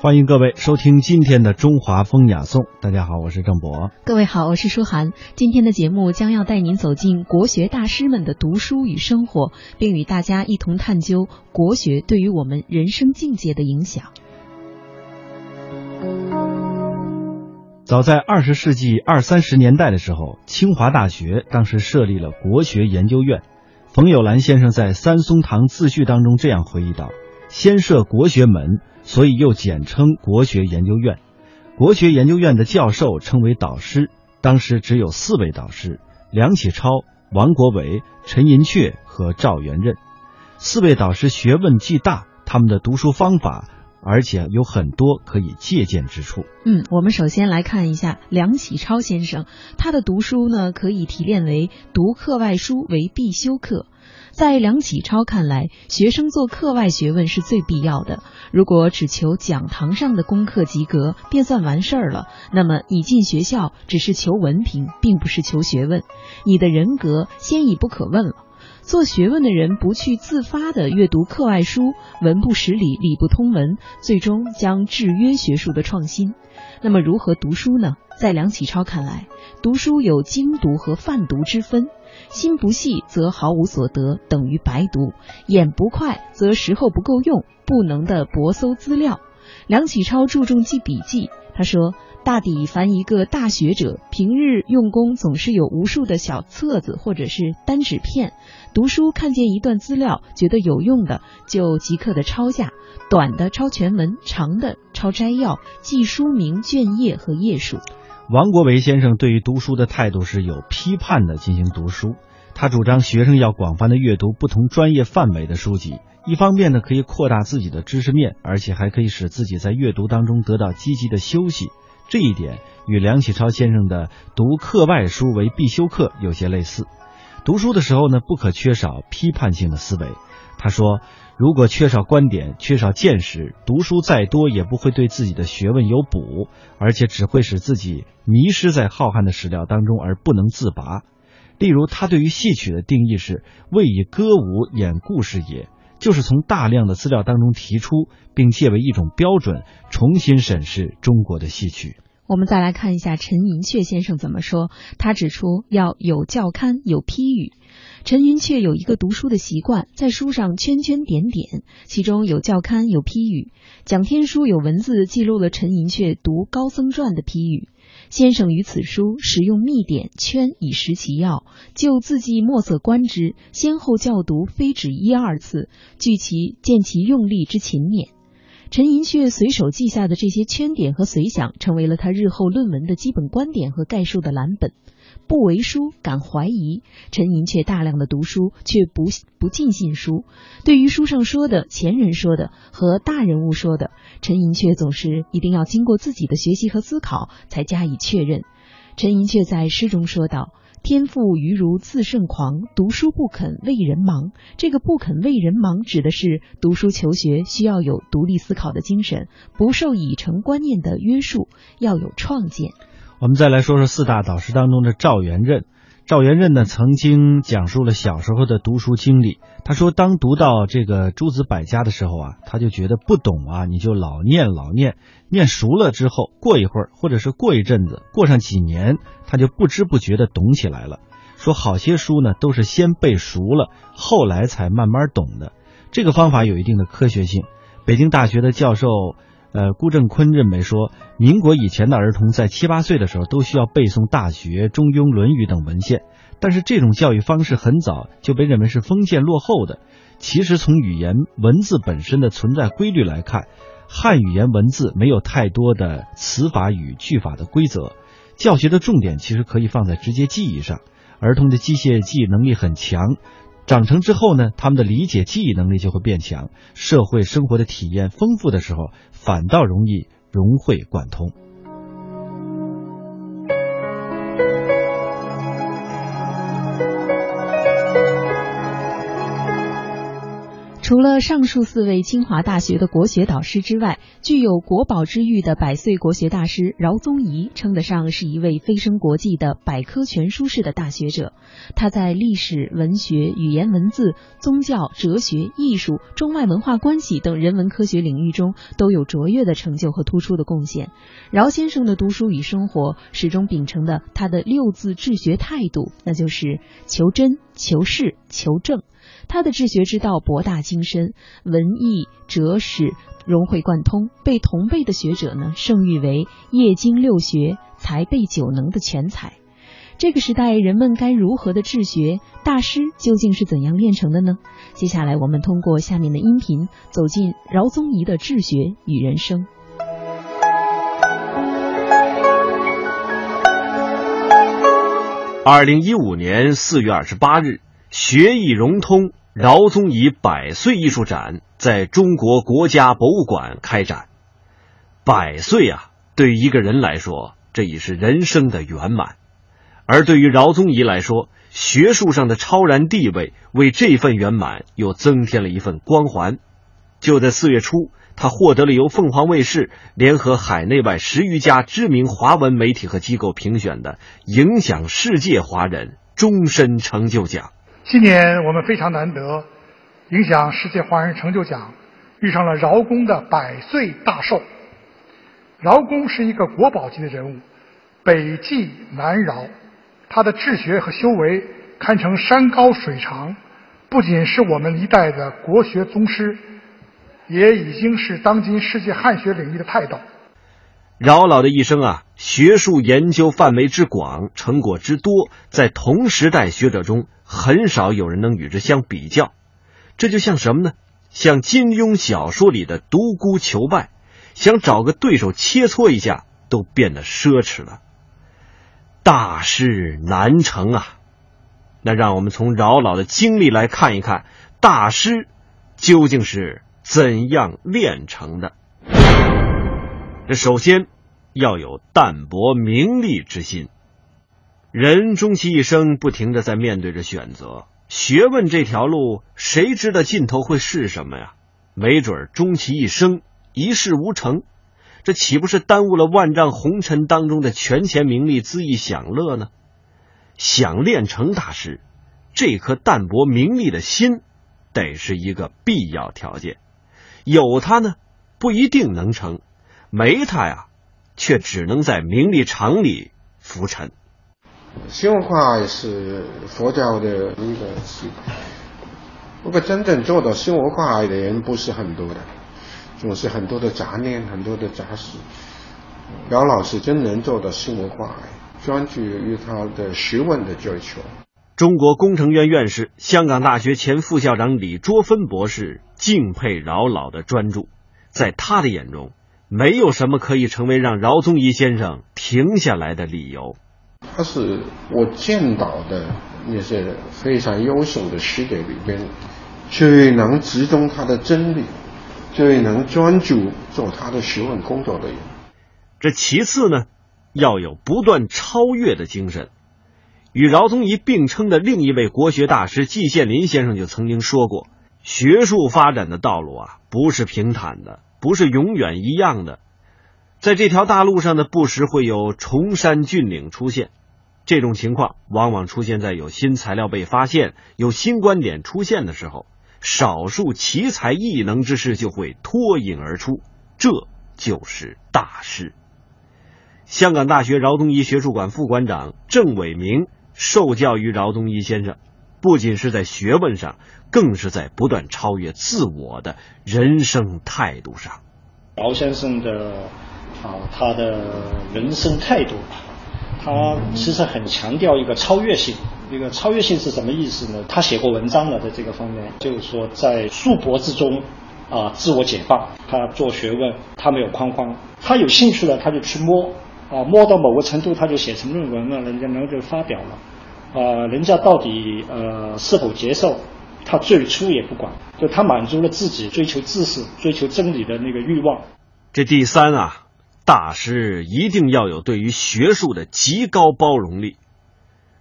欢迎各位收听今天的中华风雅颂。大家好，我是郑博。各位好，我是舒涵。今天的节目将要带您走进国学大师们的读书与生活，并与大家一同探究国学对于我们人生境界的影响。早在二十世纪二三十年代的时候，清华大学当时设立了国学研究院。冯友兰先生在《三松堂自序》当中这样回忆道：“先设国学门。”所以又简称国学研究院，国学研究院的教授称为导师，当时只有四位导师：梁启超、王国维、陈寅恪和赵元任。四位导师学问既大，他们的读书方法，而且有很多可以借鉴之处。嗯，我们首先来看一下梁启超先生，他的读书呢可以提炼为读课外书为必修课。在梁启超看来，学生做课外学问是最必要的。如果只求讲堂上的功课及格，便算完事儿了，那么你进学校只是求文凭，并不是求学问，你的人格先已不可问了。做学问的人不去自发的阅读课外书，文不识理，理不通文，最终将制约学术的创新。那么如何读书呢？在梁启超看来，读书有精读和泛读之分。心不细则毫无所得，等于白读；眼不快则时候不够用，不能的博搜资料。梁启超注重记笔记，他说：“大抵凡一个大学者，平日用功总是有无数的小册子或者是单纸片，读书看见一段资料觉得有用的，就即刻的抄下，短的抄全文，长的抄摘要，记书名、卷页和页数。”王国维先生对于读书的态度是有批判的进行读书，他主张学生要广泛的阅读不同专业范围的书籍，一方面呢可以扩大自己的知识面，而且还可以使自己在阅读当中得到积极的休息。这一点与梁启超先生的读课外书为必修课有些类似。读书的时候呢，不可缺少批判性的思维。他说。如果缺少观点、缺少见识，读书再多也不会对自己的学问有补，而且只会使自己迷失在浩瀚的史料当中而不能自拔。例如，他对于戏曲的定义是“为以歌舞演故事也”，就是从大量的资料当中提出，并借为一种标准，重新审视中国的戏曲。我们再来看一下陈寅恪先生怎么说，他指出要有教刊，有批语。陈寅恪有一个读书的习惯，在书上圈圈点点，其中有教刊，有批语。蒋天书有文字记录了陈寅恪读《高僧传》的批语。先生于此书使用密点圈以识其要，就字迹墨色观之，先后校读非止一二次，据其见其用力之勤勉。陈寅恪随手记下的这些圈点和随想，成为了他日后论文的基本观点和概述的蓝本。不为书，敢怀疑。陈寅恪大量的读书，却不不尽信书。对于书上说的、前人说的和大人物说的，陈寅恪总是一定要经过自己的学习和思考才加以确认。陈寅恪在诗中说道：“天赋余如自胜狂，读书不肯为人忙。”这个“不肯为人忙”指的是读书求学需要有独立思考的精神，不受已成观念的约束，要有创建。我们再来说说四大导师当中的赵元任。赵元任呢，曾经讲述了小时候的读书经历。他说，当读到这个诸子百家的时候啊，他就觉得不懂啊，你就老念老念，念熟了之后，过一会儿或者是过一阵子，过上几年，他就不知不觉的懂起来了。说好些书呢，都是先背熟了，后来才慢慢懂的。这个方法有一定的科学性。北京大学的教授。呃，顾正坤认为说，民国以前的儿童在七八岁的时候都需要背诵《大学》《中庸》《论语》等文献，但是这种教育方式很早就被认为是封建落后的。其实从语言文字本身的存在规律来看，汉语言文字没有太多的词法与句法的规则，教学的重点其实可以放在直接记忆上。儿童的机械记忆能力很强。长成之后呢，他们的理解记忆能力就会变强，社会生活的体验丰富的时候，反倒容易融会贯通。除了上述四位清华大学的国学导师之外，具有国宝之誉的百岁国学大师饶宗颐，称得上是一位飞升国际的百科全书式的大学者。他在历史、文学、语言文字、宗教、哲学、艺术、中外文化关系等人文科学领域中都有卓越的成就和突出的贡献。饶先生的读书与生活始终秉承的他的六字治学态度，那就是求真、求是、求正。他的治学之道博大精深，文艺哲史融会贯通，被同辈的学者呢盛誉为业经六学、才备九能的全才。这个时代人们该如何的治学？大师究竟是怎样炼成的呢？接下来我们通过下面的音频，走进饶宗颐的治学与人生。二零一五年四月二十八日。学艺融通，饶宗颐百岁艺术展在中国国家博物馆开展。百岁啊，对于一个人来说，这已是人生的圆满；而对于饶宗颐来说，学术上的超然地位为这份圆满又增添了一份光环。就在四月初，他获得了由凤凰卫视联合海内外十余家知名华文媒体和机构评选的影响世界华人终身成就奖。今年我们非常难得，影响世界华人成就奖遇上了饶公的百岁大寿。饶公是一个国宝级的人物，北冀南饶，他的治学和修为堪称山高水长，不仅是我们一代的国学宗师，也已经是当今世界汉学领域的泰斗。饶老的一生啊，学术研究范围之广，成果之多，在同时代学者中很少有人能与之相比较。这就像什么呢？像金庸小说里的独孤求败，想找个对手切磋一下都变得奢侈了。大事难成啊！那让我们从饶老的经历来看一看，大师究竟是怎样炼成的。这首先要有淡泊名利之心。人终其一生不停的在面对着选择，学问这条路，谁知道尽头会是什么呀？没准终其一生一事无成，这岂不是耽误了万丈红尘当中的权钱名利、恣意享乐呢？想练成大师，这颗淡泊名利的心，得是一个必要条件。有它呢，不一定能成。没他呀，却只能在名利场里浮沉。新文化是佛教的一个系统，不过真正做到新文化的人不是很多的，总是很多的杂念，很多的杂事。姚老师真能做到新文化，专注于他的学问的追求。中国工程院院士、香港大学前副校长李卓芬博士敬佩饶老的专注，在他的眼中。没有什么可以成为让饶宗颐先生停下来的理由。他是我见到的那些非常优秀的师姐里边最能集中他的真理、最能专注做他的学问工作的人。这其次呢，要有不断超越的精神。与饶宗颐并称的另一位国学大师季羡林先生就曾经说过：“学术发展的道路啊，不是平坦的。”不是永远一样的，在这条大路上呢，不时会有崇山峻岭出现。这种情况往往出现在有新材料被发现、有新观点出现的时候，少数奇才异能之士就会脱颖而出，这就是大师。香港大学饶宗颐学术馆副馆长郑伟明受教于饶宗颐先生。不仅是在学问上，更是在不断超越自我的人生态度上。饶先生的啊，他的人生态度，他其实很强调一个超越性。一个超越性是什么意思呢？他写过文章了，在这个方面，就是说在束缚之中啊，自我解放。他做学问，他没有框框，他有兴趣了，他就去摸啊，摸到某个程度，他就写成论文了，人家然后就发表了。啊，人家到底呃是否接受？他最初也不管，就他满足了自己追求知识、追求真理的那个欲望。这第三啊，大师一定要有对于学术的极高包容力。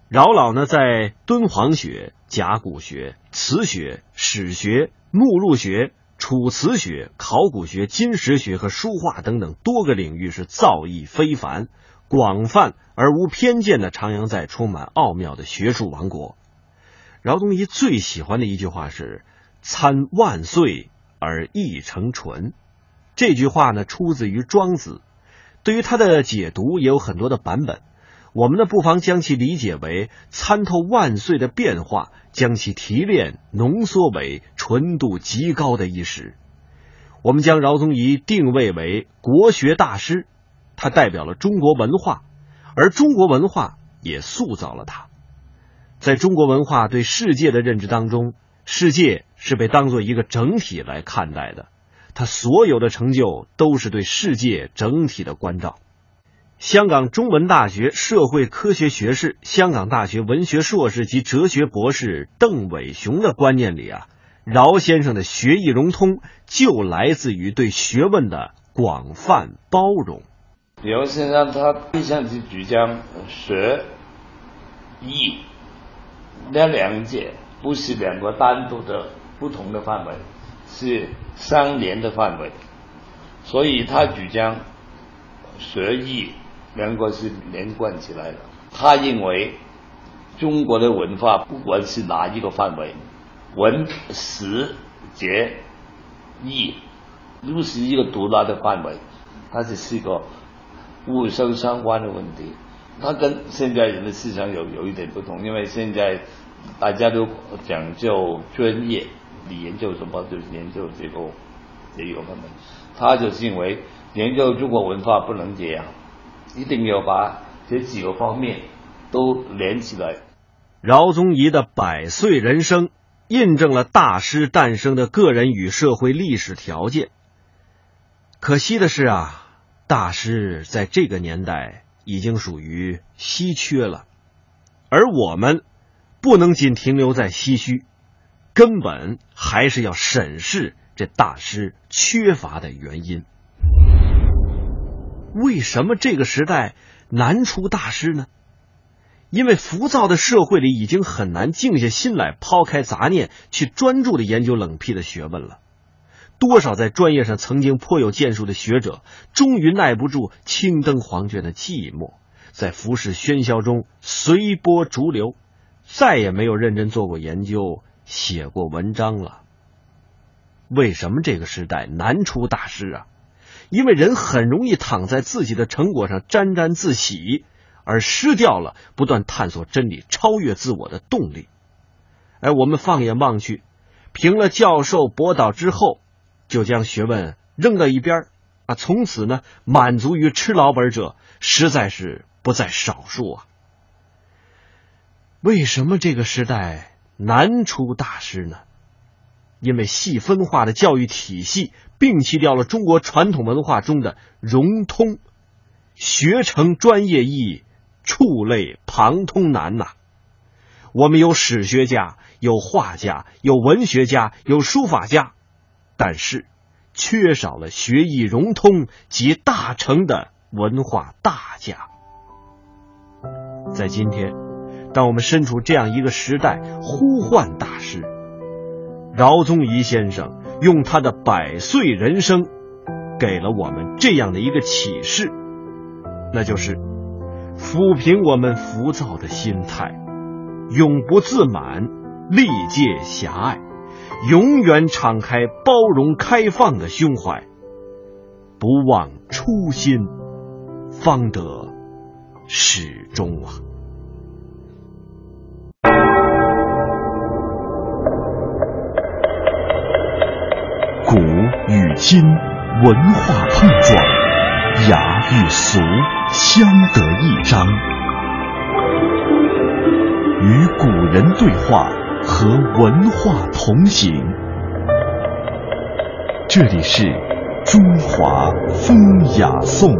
饶老呢，在敦煌学、甲骨学、词学、史学、目录学、楚辞学、考古学、金石学和书画等等多个领域是造诣非凡、广泛而无偏见的徜徉在充满奥妙的学术王国。饶宗颐最喜欢的一句话是“参万岁而意成纯”，这句话呢出自于庄子。对于他的解读也有很多的版本，我们呢不妨将其理解为参透万岁的变化，将其提炼浓缩为纯度极高的意识。我们将饶宗颐定位为国学大师，它代表了中国文化，而中国文化也塑造了他。在中国文化对世界的认知当中，世界是被当做一个整体来看待的。他所有的成就都是对世界整体的关照。香港中文大学社会科学学士、香港大学文学硕士及哲学博士邓伟雄的观念里啊，饶先生的学艺融通就来自于对学问的广泛包容。饶先生他一向去主张学艺那两者不是两个单独的不同的范围。是相连的范围，所以他主张学艺两个是连贯起来的。他认为中国的文化不管是哪一个范围，文、史、哲、艺都是一个独立的范围，它是一个物生相关的问题。它跟现在人的思想有有一点不同，因为现在大家都讲究专业。你研究什么？就研究这个这个方面。他就认为研究中国文化不能这样，一定要把这几个方面都连起来。饶宗颐的百岁人生印证了大师诞生的个人与社会历史条件。可惜的是啊，大师在这个年代已经属于稀缺了，而我们不能仅停留在唏嘘。根本还是要审视这大师缺乏的原因。为什么这个时代难出大师呢？因为浮躁的社会里已经很难静下心来，抛开杂念，去专注的研究冷僻的学问了。多少在专业上曾经颇有建树的学者，终于耐不住青灯黄卷的寂寞，在浮世喧嚣中随波逐流，再也没有认真做过研究。写过文章了。为什么这个时代难出大师啊？因为人很容易躺在自己的成果上沾沾自喜，而失掉了不断探索真理、超越自我的动力。哎，我们放眼望去，评了教授博导之后，就将学问扔到一边啊，从此呢，满足于吃老本者实在是不在少数啊。为什么这个时代？难出大师呢，因为细分化的教育体系摒弃掉了中国传统文化中的融通，学成专业易，触类旁通难呐。我们有史学家，有画家，有文学家，有书法家，但是缺少了学艺融通及大成的文化大家。在今天。当我们身处这样一个时代，呼唤大师饶宗颐先生，用他的百岁人生，给了我们这样的一个启示，那就是抚平我们浮躁的心态，永不自满，历届狭隘，永远敞开包容开放的胸怀，不忘初心，方得始终啊。古与今，文化碰撞，雅与俗相得益彰，与古人对话，和文化同行。这里是中华风雅颂。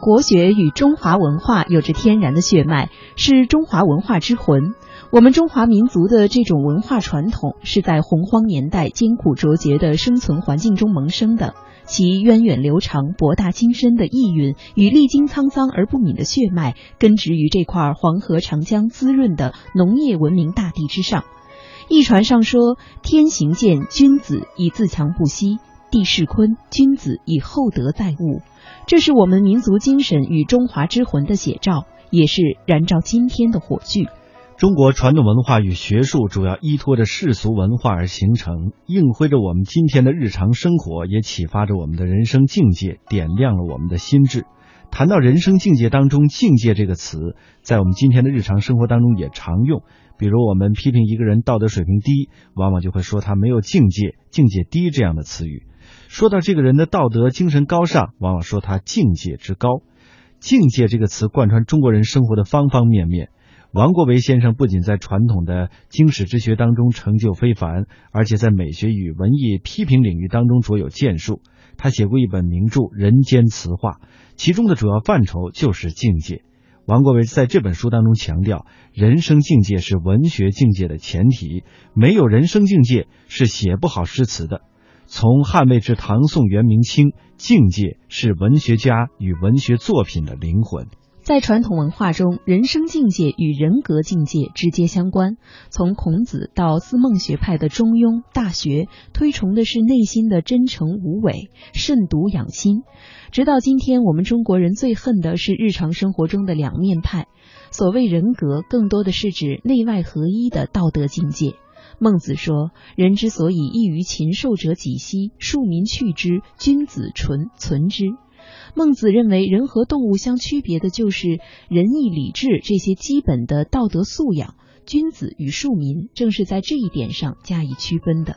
国学与中华文化有着天然的血脉，是中华文化之魂。我们中华民族的这种文化传统是在洪荒年代艰苦卓绝的生存环境中萌生的，其源远流长、博大精深的意蕴与历经沧桑而不泯的血脉，根植于这块黄河长江滋润的农业文明大地之上。一传上说：“天行健，君子以自强不息；地势坤，君子以厚德载物。”这是我们民族精神与中华之魂的写照，也是燃照今天的火炬。中国传统文化与学术主要依托着世俗文化而形成，映辉着我们今天的日常生活，也启发着我们的人生境界，点亮了我们的心智。谈到人生境界当中，“境界”这个词，在我们今天的日常生活当中也常用。比如，我们批评一个人道德水平低，往往就会说他没有境界、境界低这样的词语。说到这个人的道德精神高尚，往往说他境界之高。境界这个词贯穿中国人生活的方方面面。王国维先生不仅在传统的经史之学当中成就非凡，而且在美学与文艺批评领域当中卓有建树。他写过一本名著《人间词话》，其中的主要范畴就是境界。王国维在这本书当中强调，人生境界是文学境界的前提，没有人生境界是写不好诗词的。从汉魏至唐宋元明清，境界是文学家与文学作品的灵魂。在传统文化中，人生境界与人格境界直接相关。从孔子到思孟学派的《中庸》《大学》，推崇的是内心的真诚无伪、慎独养心。直到今天，我们中国人最恨的是日常生活中的两面派。所谓人格，更多的是指内外合一的道德境界。孟子说：“人之所以异于禽兽者几希？庶民去之，君子存存之。”孟子认为，人和动物相区别的就是仁义礼智这些基本的道德素养。君子与庶民正是在这一点上加以区分的。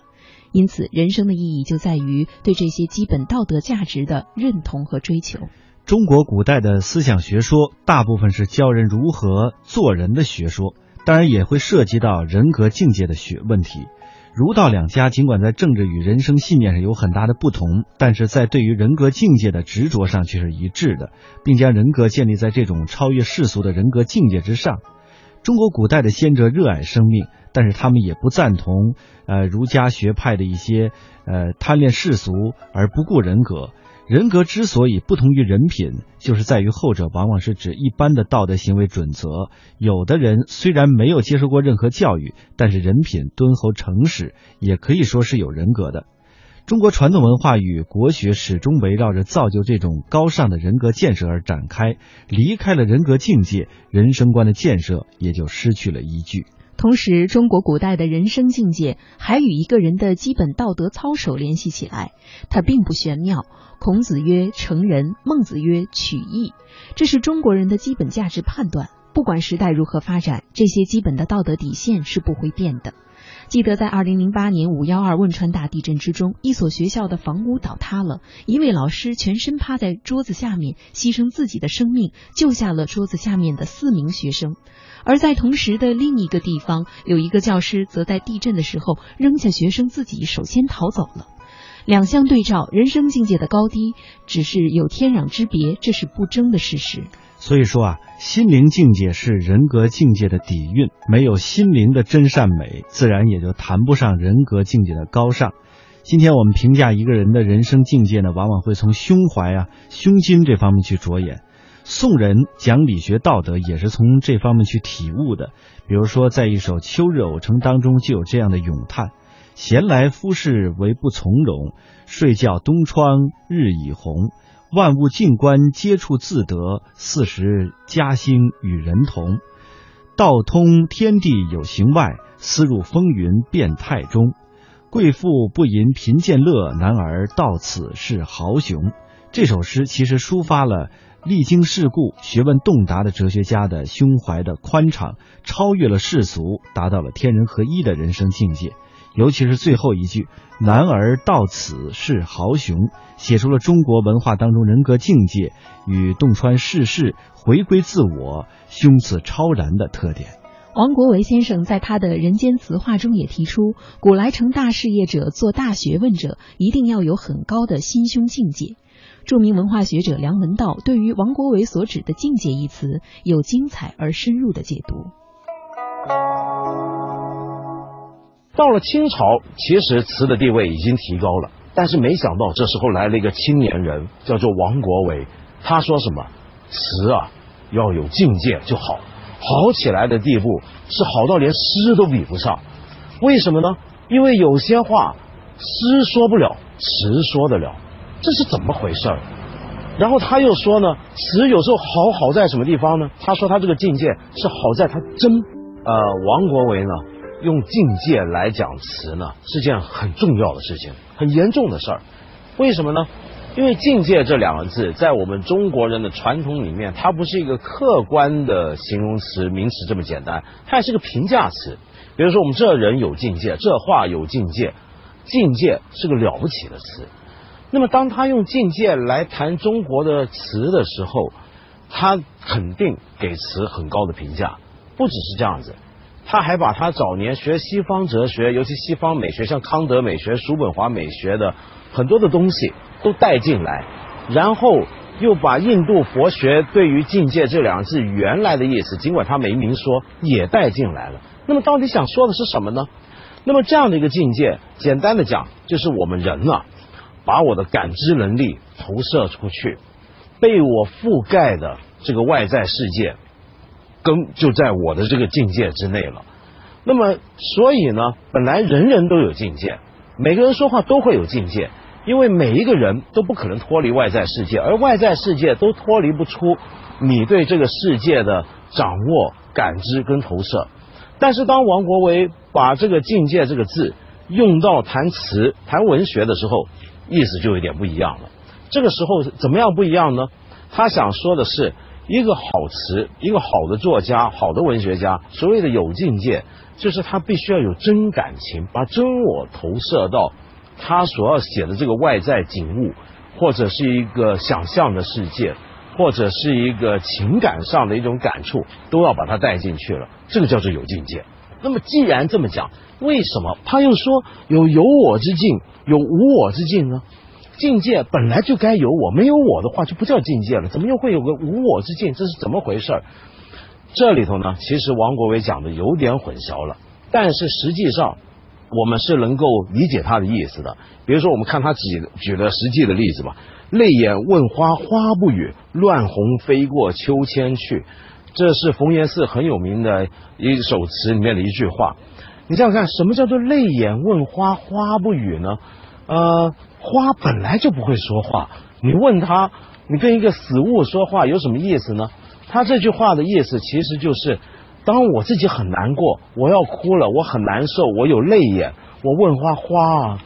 因此，人生的意义就在于对这些基本道德价值的认同和追求。中国古代的思想学说大部分是教人如何做人的学说，当然也会涉及到人格境界的学问题。儒道两家尽管在政治与人生信念上有很大的不同，但是在对于人格境界的执着上却是一致的，并将人格建立在这种超越世俗的人格境界之上。中国古代的先哲热爱生命，但是他们也不赞同呃儒家学派的一些呃贪恋世俗而不顾人格。人格之所以不同于人品，就是在于后者往往是指一般的道德行为准则。有的人虽然没有接受过任何教育，但是人品敦厚诚实，也可以说是有人格的。中国传统文化与国学始终围绕着造就这种高尚的人格建设而展开，离开了人格境界，人生观的建设也就失去了依据。同时，中国古代的人生境界还与一个人的基本道德操守联系起来，它并不玄妙。孔子曰：“成人。”孟子曰：“取义。”这是中国人的基本价值判断。不管时代如何发展，这些基本的道德底线是不会变的。记得在二零零八年五幺二汶川大地震之中，一所学校的房屋倒塌了，一位老师全身趴在桌子下面，牺牲自己的生命，救下了桌子下面的四名学生。而在同时的另一个地方，有一个教师则在地震的时候扔下学生，自己首先逃走了。两相对照，人生境界的高低只是有天壤之别，这是不争的事实。所以说啊，心灵境界是人格境界的底蕴，没有心灵的真善美，自然也就谈不上人格境界的高尚。今天我们评价一个人的人生境界呢，往往会从胸怀啊、胸襟这方面去着眼。宋人讲理学道德也是从这方面去体悟的。比如说，在一首《秋日偶成》当中就有这样的咏叹：“闲来夫事为不从容，睡觉东窗日已红。”万物静观皆处自得，四时嘉兴与人同。道通天地有形外，思入风云变态中。贵妇不淫贫贱乐，男儿到此是豪雄。这首诗其实抒发了历经世故、学问洞达的哲学家的胸怀的宽敞，超越了世俗，达到了天人合一的人生境界。尤其是最后一句“男儿到此是豪雄”，写出了中国文化当中人格境界与洞穿世事、回归自我、胸次超然的特点。王国维先生在他的《人间词话》中也提出，古来成大事业者、做大学问者，一定要有很高的心胸境界。著名文化学者梁文道对于王国维所指的“境界”一词，有精彩而深入的解读。到了清朝，其实词的地位已经提高了，但是没想到这时候来了一个青年人，叫做王国维。他说什么？词啊，要有境界就好，好起来的地步是好到连诗都比不上。为什么呢？因为有些话诗说不了，词说得了，这是怎么回事儿？然后他又说呢，词有时候好好在什么地方呢？他说他这个境界是好在他真。呃，王国维呢？用境界来讲词呢，是件很重要的事情，很严重的事儿。为什么呢？因为境界这两个字，在我们中国人的传统里面，它不是一个客观的形容词、名词这么简单，它也是个评价词。比如说，我们这人有境界，这话有境界，境界是个了不起的词。那么，当他用境界来谈中国的词的时候，他肯定给词很高的评价。不只是这样子。他还把他早年学西方哲学，尤其西方美学，像康德美学、叔本华美学的很多的东西都带进来，然后又把印度佛学对于境界这两个字原来的意思，尽管他没明说，也带进来了。那么到底想说的是什么呢？那么这样的一个境界，简单的讲，就是我们人啊，把我的感知能力投射出去，被我覆盖的这个外在世界。根就在我的这个境界之内了。那么，所以呢，本来人人都有境界，每个人说话都会有境界，因为每一个人都不可能脱离外在世界，而外在世界都脱离不出你对这个世界的掌握、感知跟投射。但是，当王国维把这个境界这个字用到谈词、谈文学的时候，意思就有点不一样了。这个时候怎么样不一样呢？他想说的是。一个好词，一个好的作家，好的文学家，所谓的有境界，就是他必须要有真感情，把真我投射到他所要写的这个外在景物，或者是一个想象的世界，或者是一个情感上的一种感触，都要把它带进去了。这个叫做有境界。那么既然这么讲，为什么他又说有有我之境，有无我之境呢？境界本来就该有我，没有我的话就不叫境界了。怎么又会有个无我之境？这是怎么回事？这里头呢，其实王国维讲的有点混淆了。但是实际上，我们是能够理解他的意思的。比如说，我们看他举举的实际的例子吧：“泪眼问花花不语，乱红飞过秋千去。”这是冯延巳很有名的一首词里面的一句话。你想想看，什么叫做泪眼问花花不语呢？呃。花本来就不会说话，你问他，你跟一个死物说话有什么意思呢？他这句话的意思其实就是，当我自己很难过，我要哭了，我很难受，我有泪眼，我问花花啊，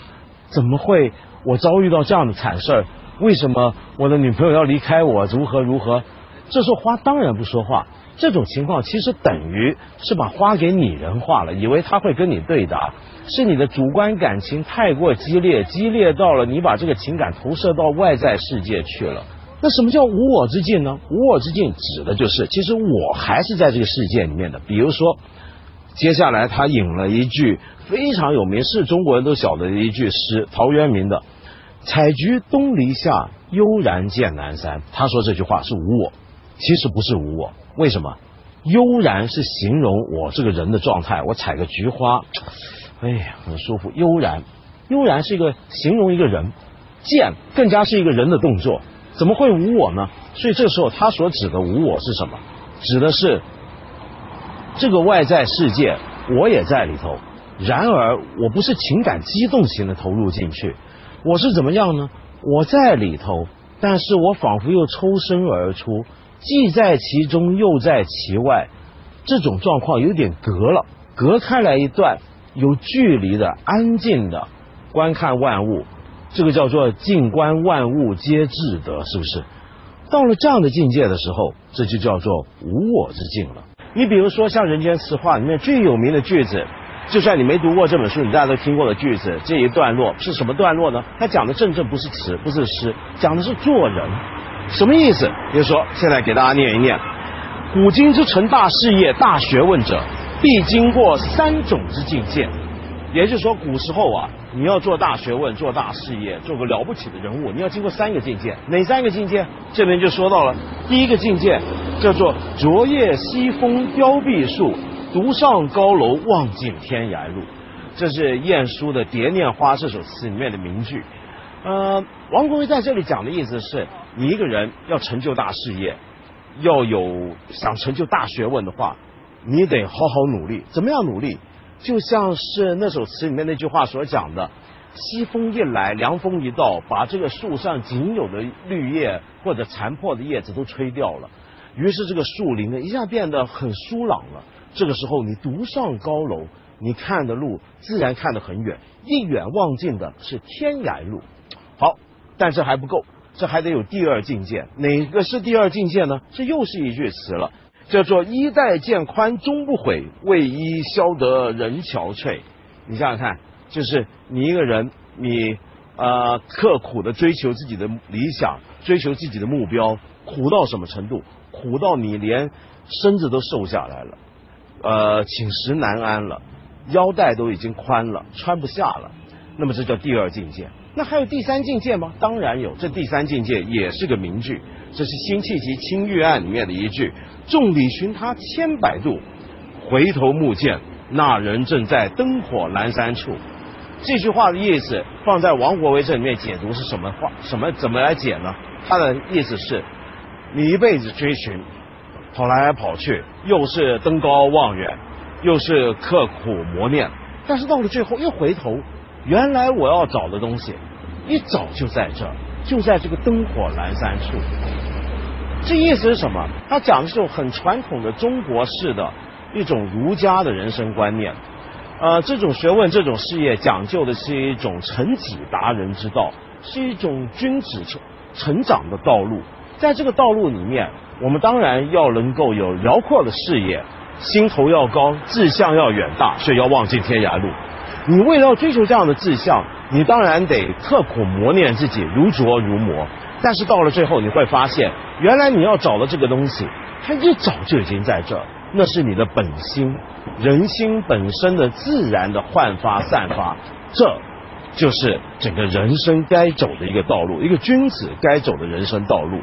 怎么会我遭遇到这样的惨事儿？为什么我的女朋友要离开我？如何如何？这时候花当然不说话。这种情况其实等于是把花给拟人化了，以为他会跟你对答，是你的主观感情太过激烈，激烈到了你把这个情感投射到外在世界去了。那什么叫无我之境呢？无我之境指的就是，其实我还是在这个世界里面的。比如说，接下来他引了一句非常有名，是中国人都晓得的一句诗，陶渊明的“采菊东篱下，悠然见南山”。他说这句话是无我，其实不是无我。为什么？悠然是形容我这个人的状态。我采个菊花，哎呀，很舒服。悠然，悠然是一个形容一个人。剑更加是一个人的动作，怎么会无我呢？所以这时候他所指的无我是什么？指的是这个外在世界，我也在里头。然而，我不是情感激动型的投入进去，我是怎么样呢？我在里头，但是我仿佛又抽身而出。既在其中，又在其外，这种状况有点隔了，隔开来一段，有距离的、安静的观看万物，这个叫做静观万物皆至德，是不是？到了这样的境界的时候，这就叫做无我之境了。你比如说像《人间词话》里面最有名的句子，就算你没读过这本书，你大家都听过的句子，这一段落是什么段落呢？它讲的正正不是词，不是诗，讲的是做人。什么意思？比如说，现在给大家念一念：古今之成大事业、大学问者，必经过三种之境界。也就是说，古时候啊，你要做大学问、做大事业、做个了不起的人物，你要经过三个境界。哪三个境界？这边就说到了，第一个境界叫做“昨夜西风凋碧树，独上高楼，望尽天涯路。这是晏殊的《蝶恋花》这首词里面的名句。呃，王国维在这里讲的意思是，你一个人要成就大事业，要有想成就大学问的话，你得好好努力。怎么样努力？就像是那首词里面那句话所讲的：“西风一来，凉风一到，把这个树上仅有的绿叶或者残破的叶子都吹掉了。于是这个树林呢，一下变得很疏朗了。这个时候，你独上高楼，你看的路自然看得很远，一眼望尽的是天涯路。但这还不够，这还得有第二境界。哪个是第二境界呢？这又是一句词了。叫做衣带渐宽终不悔，为伊消得人憔悴。你想想看，就是你一个人，你呃刻苦的追求自己的理想，追求自己的目标，苦到什么程度？苦到你连身子都瘦下来了，呃寝食难安了，腰带都已经宽了，穿不下了。那么这叫第二境界。那还有第三境界吗？当然有，这第三境界也是个名句。这是辛弃疾《青玉案》里面的一句：“众里寻他千百度，回头目见那人正在灯火阑珊处。”这句话的意思放在王国维这里面解读是什么话？什么怎么来解呢？他的意思是：你一辈子追寻，跑来跑去，又是登高望远，又是刻苦磨练，但是到了最后又回头，原来我要找的东西，一早就在这儿。就在这个灯火阑珊处，这意思是什么？他讲的是很传统的中国式的一种儒家的人生观念。呃，这种学问、这种事业讲究的是一种成己达人之道，是一种君子成成长的道路。在这个道路里面，我们当然要能够有辽阔的视野，心头要高，志向要远大，所以要望尽天涯路。你为了要追求这样的志向。你当然得刻苦磨练自己，如琢如磨。但是到了最后，你会发现，原来你要找的这个东西，它一早就已经在这。那是你的本心，人心本身的自然的焕发散发。这，就是整个人生该走的一个道路，一个君子该走的人生道路。